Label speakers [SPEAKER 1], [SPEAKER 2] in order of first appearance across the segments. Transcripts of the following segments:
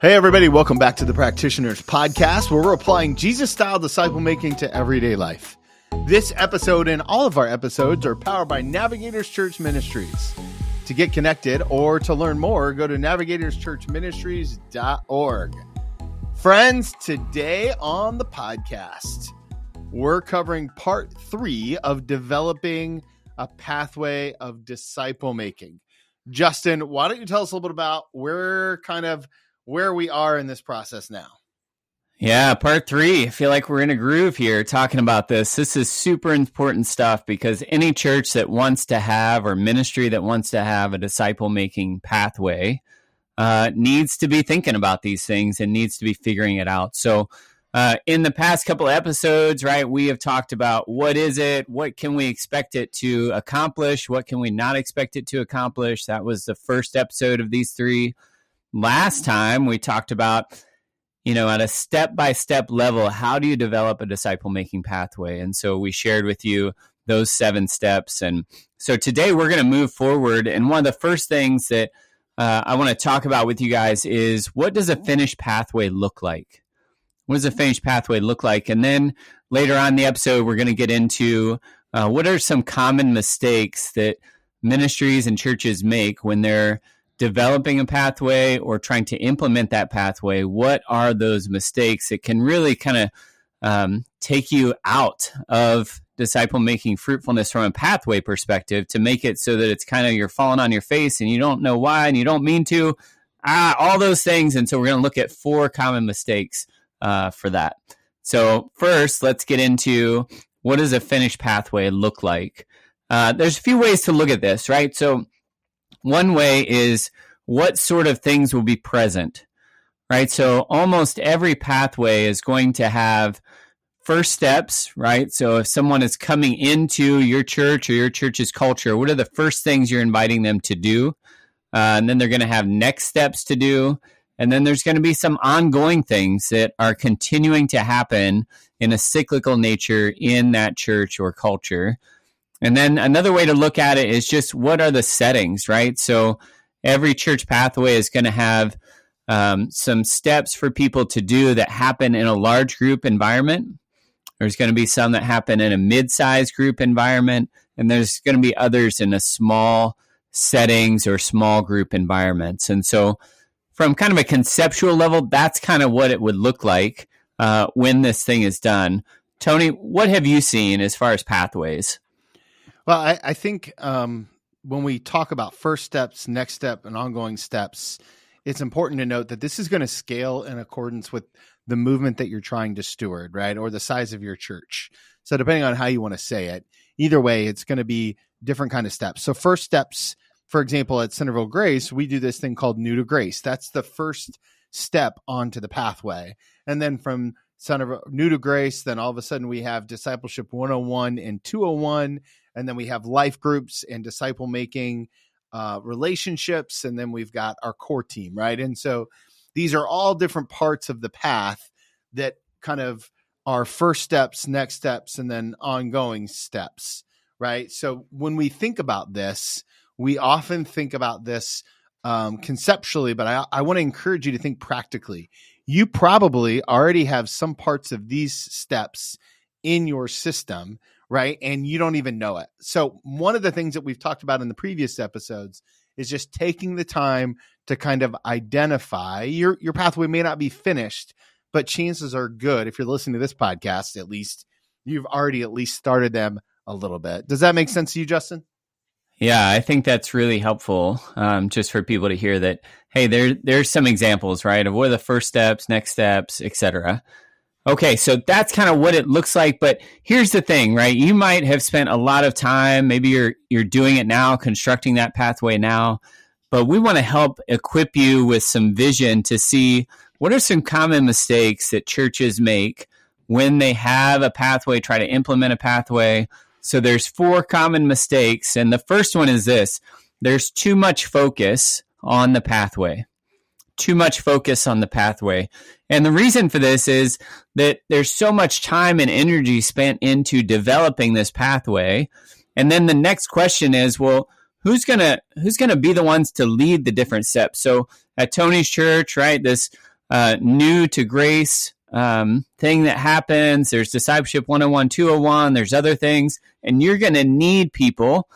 [SPEAKER 1] Hey, everybody, welcome back to the Practitioners Podcast, where we're applying Jesus style disciple making to everyday life. This episode and all of our episodes are powered by Navigators Church Ministries. To get connected or to learn more, go to navigatorschurchministries.org. Friends, today on the podcast, we're covering part three of developing a pathway of disciple making. Justin, why don't you tell us a little bit about where kind of where we are in this process now.
[SPEAKER 2] Yeah, part three. I feel like we're in a groove here talking about this. This is super important stuff because any church that wants to have or ministry that wants to have a disciple making pathway uh, needs to be thinking about these things and needs to be figuring it out. So, uh, in the past couple episodes, right, we have talked about what is it, what can we expect it to accomplish, what can we not expect it to accomplish. That was the first episode of these three last time we talked about you know at a step by step level how do you develop a disciple making pathway? And so we shared with you those seven steps. And so today we're going to move forward. And one of the first things that uh, i want to talk about with you guys is what does a finished pathway look like? What does a finished pathway look like? And then later on in the episode we're going to get into uh, what are some common mistakes that ministries and churches make when they're developing a pathway or trying to implement that pathway, what are those mistakes that can really kind of um, take you out of disciple making fruitfulness from a pathway perspective to make it so that it's kind of you're falling on your face and you don't know why and you don't mean to, ah, all those things. And so we're going to look at four common mistakes uh, for that. So, first, let's get into what does a finished pathway look like? Uh, there's a few ways to look at this, right? So, one way is what sort of things will be present, right? So almost every pathway is going to have first steps, right? So if someone is coming into your church or your church's culture, what are the first things you're inviting them to do? Uh, and then they're going to have next steps to do. And then there's going to be some ongoing things that are continuing to happen in a cyclical nature in that church or culture. And then another way to look at it is just what are the settings, right? So every church pathway is going to have um, some steps for people to do that happen in a large group environment. There's going to be some that happen in a mid-sized group environment, and there's going to be others in a small settings or small group environments. And so, from kind of a conceptual level, that's kind of what it would look like uh, when this thing is done. Tony, what have you seen as far as pathways?
[SPEAKER 1] Well, I, I think um, when we talk about first steps, next step, and ongoing steps, it's important to note that this is going to scale in accordance with the movement that you're trying to steward, right? Or the size of your church. So depending on how you want to say it, either way, it's going to be different kind of steps. So first steps, for example, at Centerville Grace, we do this thing called new to grace. That's the first step onto the pathway. And then from Centerville new to grace, then all of a sudden we have discipleship 101 and 201 and then we have life groups and disciple making uh, relationships and then we've got our core team right? And so these are all different parts of the path that kind of are first steps next steps and then ongoing steps right? So when we think about this we often think about this um, conceptually but i, I want to encourage you to think practically you probably already have some parts of these steps in your system right? And you don't even know it. So, one of the things that we've talked about in the previous episodes is just taking the time to kind of identify your your pathway may not be finished, but chances are good if you're listening to this podcast at least you've already at least started them a little bit. Does that make sense to you, Justin?
[SPEAKER 2] Yeah, I think that's really helpful, um, just for people to hear that. Hey, there there's some examples, right, of what are the first steps, next steps, etc. Okay, so that's kind of what it looks like. But here's the thing, right? You might have spent a lot of time, maybe you're you're doing it now, constructing that pathway now. But we want to help equip you with some vision to see what are some common mistakes that churches make when they have a pathway, try to implement a pathway. So there's four common mistakes, and the first one is this: there's too much focus on the pathway too much focus on the pathway. And the reason for this is that there's so much time and energy spent into developing this pathway. And then the next question is, well, who's gonna who's gonna be the ones to lead the different steps? So at Tony's church, right, this uh, new to grace um, thing that happens. There's discipleship 101, 201, there's other things, and you're going to need people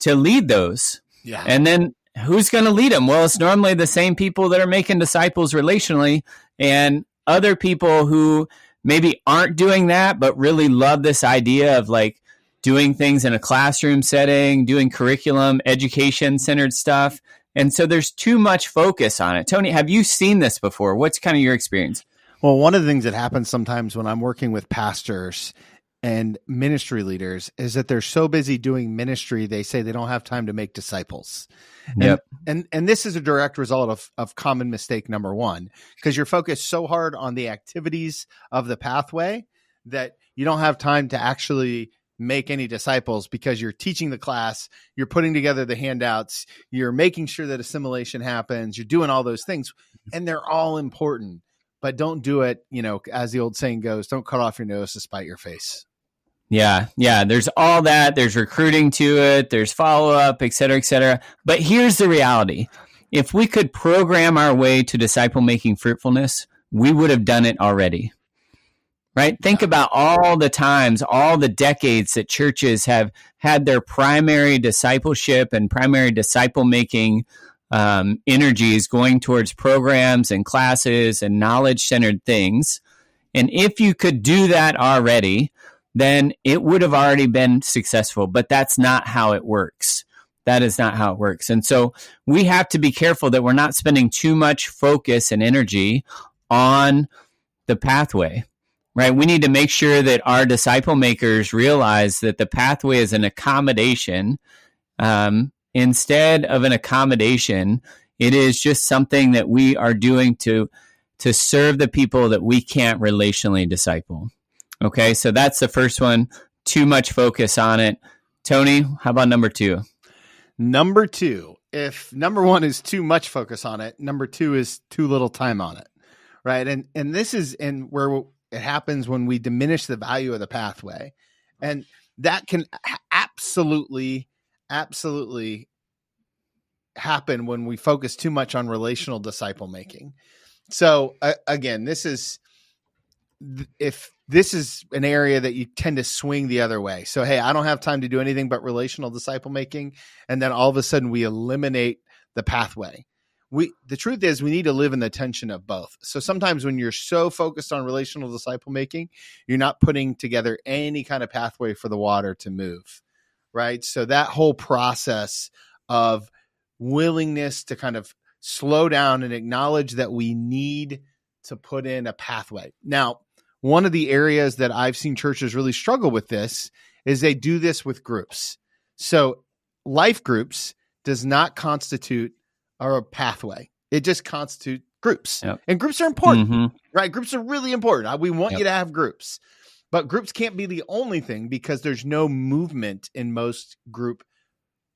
[SPEAKER 2] to lead those.
[SPEAKER 1] Yeah.
[SPEAKER 2] And then who's going to lead them? Well, it's normally the same people that are making disciples relationally and other people who maybe aren't doing that, but really love this idea of like doing things in a classroom setting, doing curriculum, education centered stuff. And so there's too much focus on it. Tony, have you seen this before? What's kind of your experience?
[SPEAKER 1] Well, one of the things that happens sometimes when I'm working with pastors and ministry leaders is that they're so busy doing ministry they say they don't have time to make disciples.
[SPEAKER 2] Yep.
[SPEAKER 1] And and, and this is a direct result of of common mistake number 1 because you're focused so hard on the activities of the pathway that you don't have time to actually make any disciples because you're teaching the class, you're putting together the handouts, you're making sure that assimilation happens, you're doing all those things and they're all important but don't do it, you know, as the old saying goes, don't cut off your nose to spite your face.
[SPEAKER 2] Yeah, yeah. There's all that. There's recruiting to it. There's follow up, et cetera, et cetera. But here's the reality: if we could program our way to disciple making fruitfulness, we would have done it already. Right? Think about all the times, all the decades that churches have had their primary discipleship and primary disciple making um, energies going towards programs and classes and knowledge centered things. And if you could do that already, then it would have already been successful. But that's not how it works. That is not how it works. And so we have to be careful that we're not spending too much focus and energy on the pathway, right? We need to make sure that our disciple makers realize that the pathway is an accommodation um, instead of an accommodation. It is just something that we are doing to to serve the people that we can't relationally disciple. Okay, so that's the first one. Too much focus on it. Tony, how about number two?
[SPEAKER 1] Number two, if number one is too much focus on it, number two is too little time on it, right? And and this is and where it happens when we diminish the value of the pathway, and that can absolutely, absolutely happen when we focus too much on relational disciple making. So uh, again, this is if this is an area that you tend to swing the other way. So, hey, I don't have time to do anything but relational disciple making. And then all of a sudden we eliminate the pathway. We, the truth is we need to live in the tension of both. So sometimes when you're so focused on relational disciple making, you're not putting together any kind of pathway for the water to move. Right. So that whole process of willingness to kind of slow down and acknowledge that we need to put in a pathway. Now, one of the areas that I've seen churches really struggle with this is they do this with groups. So, life groups does not constitute a pathway. It just constitutes groups. Yep. And groups are important, mm-hmm. right? Groups are really important. We want yep. you to have groups. But groups can't be the only thing because there's no movement in most group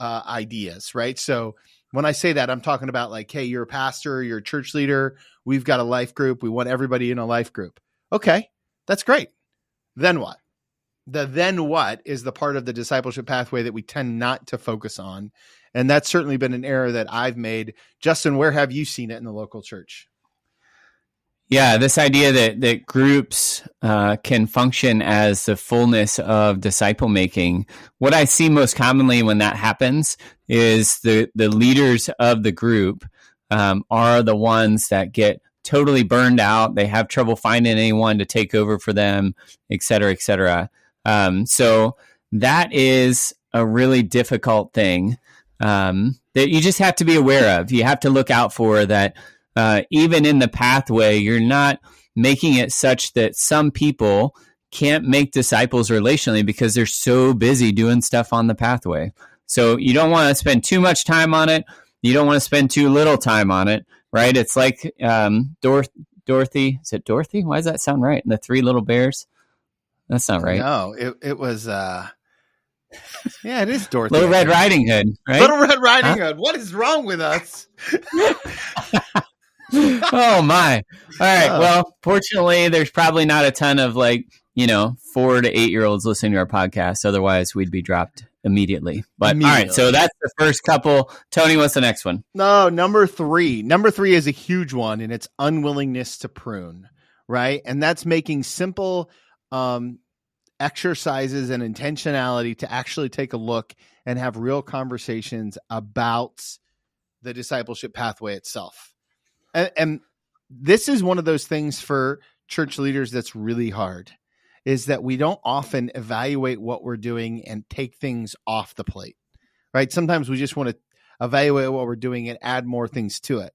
[SPEAKER 1] uh, ideas, right? So when I say that, I'm talking about like, hey, you're a pastor, you're a church leader, we've got a life group, we want everybody in a life group. Okay, that's great. Then what? The then what is the part of the discipleship pathway that we tend not to focus on. And that's certainly been an error that I've made. Justin, where have you seen it in the local church?
[SPEAKER 2] Yeah, this idea that that groups uh, can function as the fullness of disciple making. What I see most commonly when that happens is the the leaders of the group um, are the ones that get totally burned out. They have trouble finding anyone to take over for them, et cetera, et cetera. Um, so that is a really difficult thing um, that you just have to be aware of. You have to look out for that. Uh, even in the pathway, you're not making it such that some people can't make disciples relationally because they're so busy doing stuff on the pathway. So you don't want to spend too much time on it. You don't want to spend too little time on it right? It's like um, Dor- Dorothy. Is it Dorothy? Why does that sound right? And the Three Little Bears. That's not right.
[SPEAKER 1] No, it it was. uh Yeah, it is Dorothy.
[SPEAKER 2] Little Red Riding Hood, right?
[SPEAKER 1] Little Red Riding huh? Hood. What is wrong with us?
[SPEAKER 2] oh my! All right. Oh. Well, fortunately, there's probably not a ton of like you know four to eight year olds listening to our podcast. Otherwise, we'd be dropped immediately. But immediately. all right, so that's the first couple. Tony, what's the next one?
[SPEAKER 1] No, number three. Number three is a huge one, and it's unwillingness to prune, right? And that's making simple um, exercises and intentionality to actually take a look and have real conversations about the discipleship pathway itself. And, and this is one of those things for church leaders that's really hard is that we don't often evaluate what we're doing and take things off the plate. Right? Sometimes we just want to evaluate what we're doing and add more things to it.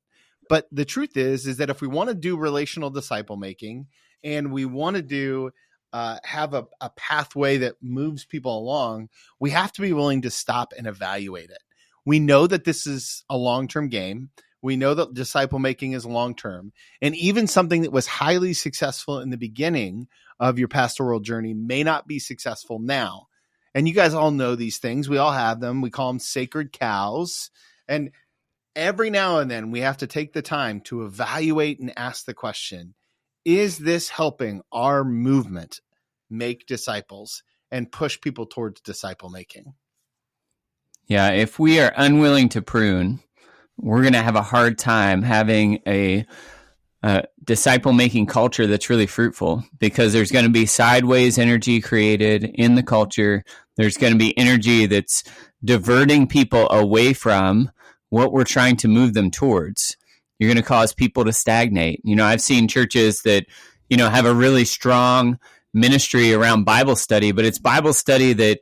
[SPEAKER 1] But the truth is is that if we want to do relational disciple making and we want to do uh, have a, a pathway that moves people along, we have to be willing to stop and evaluate it. We know that this is a long term game. We know that disciple making is long term. And even something that was highly successful in the beginning of your pastoral journey may not be successful now. And you guys all know these things. We all have them. We call them sacred cows. And every now and then we have to take the time to evaluate and ask the question Is this helping our movement make disciples and push people towards disciple making?
[SPEAKER 2] Yeah, if we are unwilling to prune, we're going to have a hard time having a, a disciple making culture that's really fruitful because there's going to be sideways energy created in the culture. There's going to be energy that's diverting people away from what we're trying to move them towards. You're going to cause people to stagnate. You know, I've seen churches that, you know, have a really strong ministry around Bible study, but it's Bible study that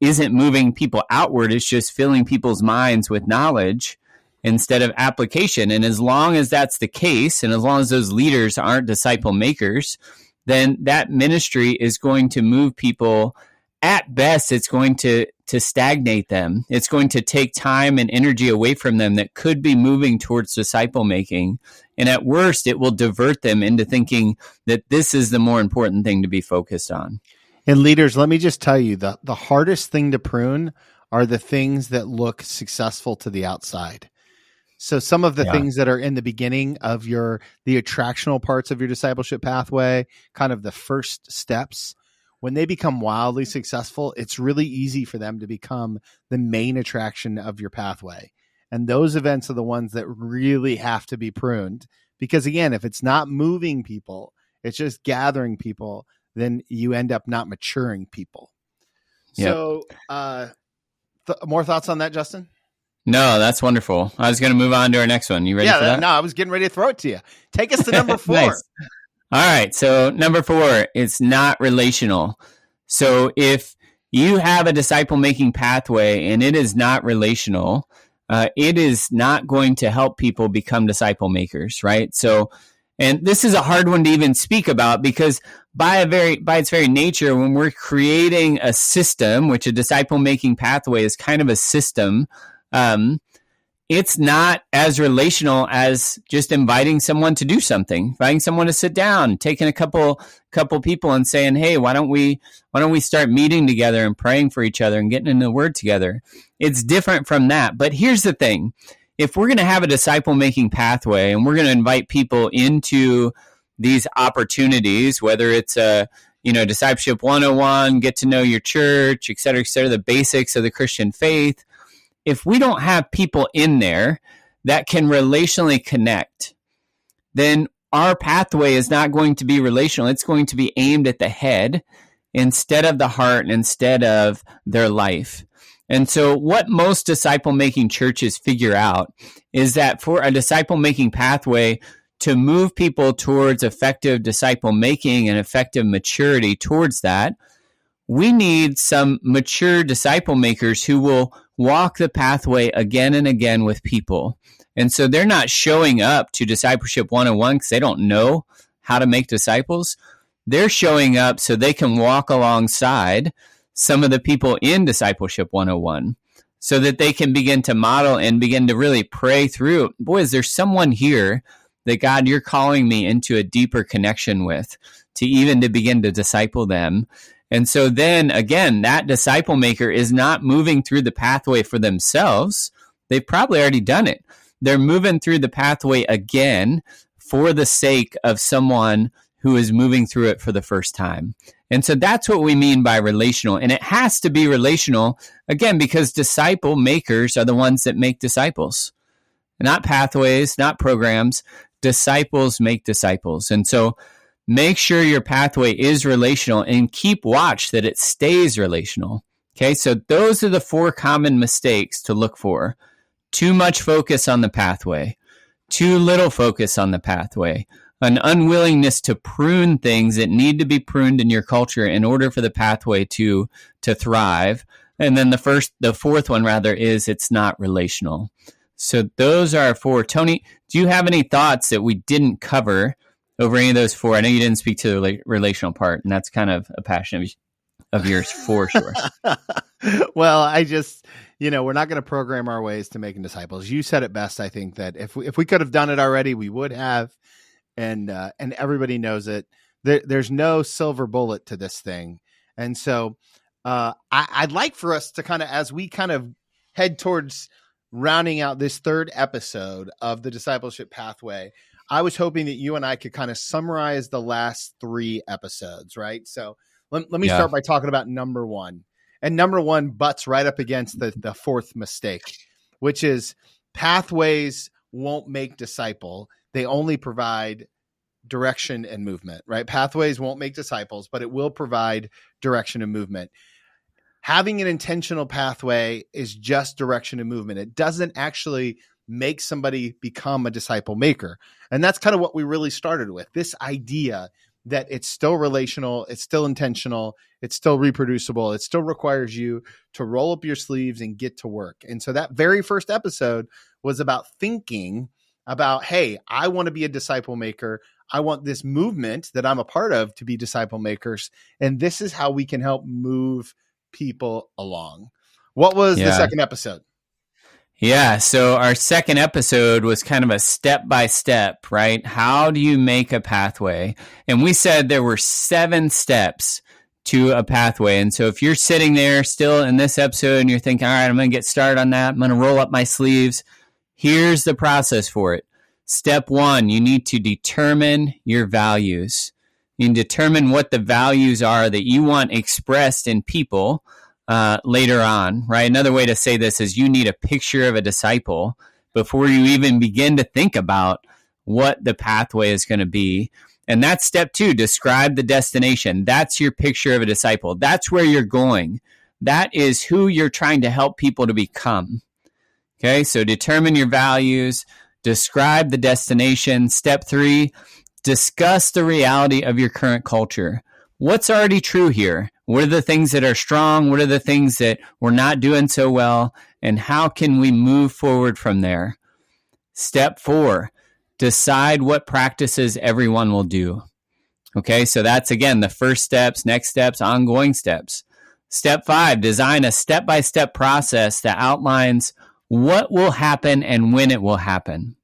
[SPEAKER 2] isn't moving people outward. It's just filling people's minds with knowledge instead of application. And as long as that's the case, and as long as those leaders aren't disciple makers, then that ministry is going to move people. At best, it's going to to stagnate them. It's going to take time and energy away from them that could be moving towards disciple making. And at worst, it will divert them into thinking that this is the more important thing to be focused on.
[SPEAKER 1] And leaders, let me just tell you the, the hardest thing to prune are the things that look successful to the outside. So some of the yeah. things that are in the beginning of your the attractional parts of your discipleship pathway, kind of the first steps, when they become wildly successful, it's really easy for them to become the main attraction of your pathway. And those events are the ones that really have to be pruned because again, if it's not moving people, it's just gathering people, then you end up not maturing people. Yep. So, uh, th- more thoughts on that, Justin?
[SPEAKER 2] No, that's wonderful. I was going to move on to our next one. You ready yeah, for that?
[SPEAKER 1] No, I was getting ready to throw it to you. Take us to number four. nice.
[SPEAKER 2] All right. So, number four, it's not relational. So, if you have a disciple making pathway and it is not relational, uh, it is not going to help people become disciple makers, right? So, and this is a hard one to even speak about because by a very by its very nature, when we're creating a system, which a disciple making pathway is kind of a system um, it's not as relational as just inviting someone to do something, inviting someone to sit down, taking a couple couple people and saying, "Hey, why don't we why don't we start meeting together and praying for each other and getting in the Word together?" It's different from that. But here's the thing: if we're going to have a disciple making pathway and we're going to invite people into these opportunities, whether it's a you know discipleship 101, get to know your church, et cetera, et cetera, the basics of the Christian faith if we don't have people in there that can relationally connect, then our pathway is not going to be relational. It's going to be aimed at the head instead of the heart and instead of their life. And so, what most disciple making churches figure out is that for a disciple making pathway to move people towards effective disciple making and effective maturity towards that, we need some mature disciple makers who will walk the pathway again and again with people. And so they're not showing up to Discipleship 101 because they don't know how to make disciples. They're showing up so they can walk alongside some of the people in Discipleship 101 so that they can begin to model and begin to really pray through. Boy, is there someone here that God, you're calling me into a deeper connection with to even to begin to disciple them. And so then again, that disciple maker is not moving through the pathway for themselves. They've probably already done it. They're moving through the pathway again for the sake of someone who is moving through it for the first time. And so that's what we mean by relational. And it has to be relational, again, because disciple makers are the ones that make disciples, not pathways, not programs. Disciples make disciples. And so make sure your pathway is relational and keep watch that it stays relational. Okay, so those are the four common mistakes to look for. Too much focus on the pathway, too little focus on the pathway, an unwillingness to prune things that need to be pruned in your culture in order for the pathway to to thrive. And then the first the fourth one rather is it's not relational. So those are four. Tony, do you have any thoughts that we didn't cover over any of those four? I know you didn't speak to the relational part, and that's kind of a passion of, of yours for sure.
[SPEAKER 1] well, I just you know, we're not going to program our ways to making disciples. You said it best. I think that if we, if we could have done it already, we would have, and uh, and everybody knows it. There, there's no silver bullet to this thing, and so uh, I, I'd like for us to kind of, as we kind of head towards rounding out this third episode of the discipleship pathway. I was hoping that you and I could kind of summarize the last three episodes, right? So let, let me yeah. start by talking about number one and number one butts right up against the, the fourth mistake, which is pathways won't make disciple. They only provide direction and movement, right? Pathways won't make disciples, but it will provide direction and movement. Having an intentional pathway is just direction and movement. It doesn't actually make somebody become a disciple maker. And that's kind of what we really started with this idea that it's still relational, it's still intentional, it's still reproducible, it still requires you to roll up your sleeves and get to work. And so that very first episode was about thinking about, hey, I want to be a disciple maker. I want this movement that I'm a part of to be disciple makers. And this is how we can help move people along. What was yeah. the second episode?
[SPEAKER 2] Yeah. So our second episode was kind of a step by step, right? How do you make a pathway? And we said there were seven steps to a pathway. And so if you're sitting there still in this episode and you're thinking, all right, I'm going to get started on that, I'm going to roll up my sleeves. Here's the process for it. Step one, you need to determine your values. You determine what the values are that you want expressed in people uh, later on, right? Another way to say this is you need a picture of a disciple before you even begin to think about what the pathway is going to be. And that's step two describe the destination. That's your picture of a disciple. That's where you're going. That is who you're trying to help people to become. Okay, so determine your values, describe the destination. Step three, discuss the reality of your current culture. What's already true here? What are the things that are strong? What are the things that we're not doing so well? And how can we move forward from there? Step four, decide what practices everyone will do. Okay, so that's again the first steps, next steps, ongoing steps. Step five, design a step by step process that outlines what will happen and when it will happen.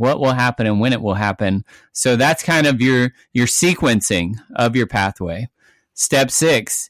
[SPEAKER 2] What will happen and when it will happen. So that's kind of your, your sequencing of your pathway. Step six,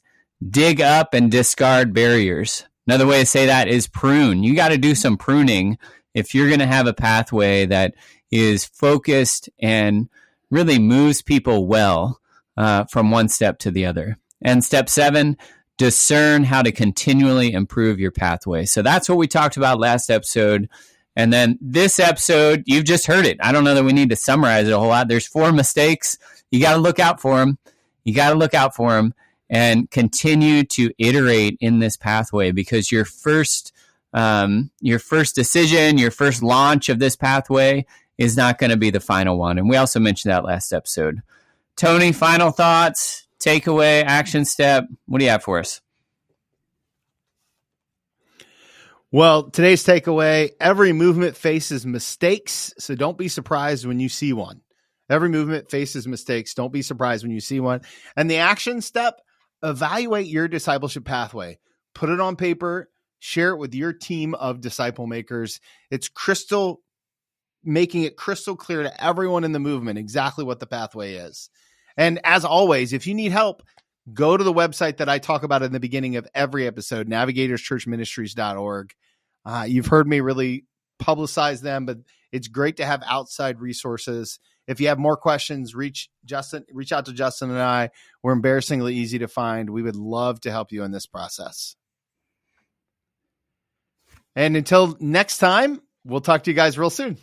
[SPEAKER 2] dig up and discard barriers. Another way to say that is prune. You got to do some pruning if you're going to have a pathway that is focused and really moves people well uh, from one step to the other. And step seven, discern how to continually improve your pathway. So that's what we talked about last episode. And then this episode, you've just heard it. I don't know that we need to summarize it a whole lot. There's four mistakes. You got to look out for them. You got to look out for them and continue to iterate in this pathway because your first um, your first decision, your first launch of this pathway is not going to be the final one. And we also mentioned that last episode. Tony, final thoughts, takeaway, action step. What do you have for us?
[SPEAKER 1] Well, today's takeaway every movement faces mistakes, so don't be surprised when you see one. Every movement faces mistakes. Don't be surprised when you see one. And the action step evaluate your discipleship pathway, put it on paper, share it with your team of disciple makers. It's crystal, making it crystal clear to everyone in the movement exactly what the pathway is. And as always, if you need help, go to the website that I talk about in the beginning of every episode, navigatorschurchministries.org. Uh, you've heard me really publicize them, but It's great to have outside resources. If you have more questions, reach Justin, reach out to Justin and I. We're embarrassingly easy to find. We would love to help you in this process. And until next time, we'll talk to you guys real soon.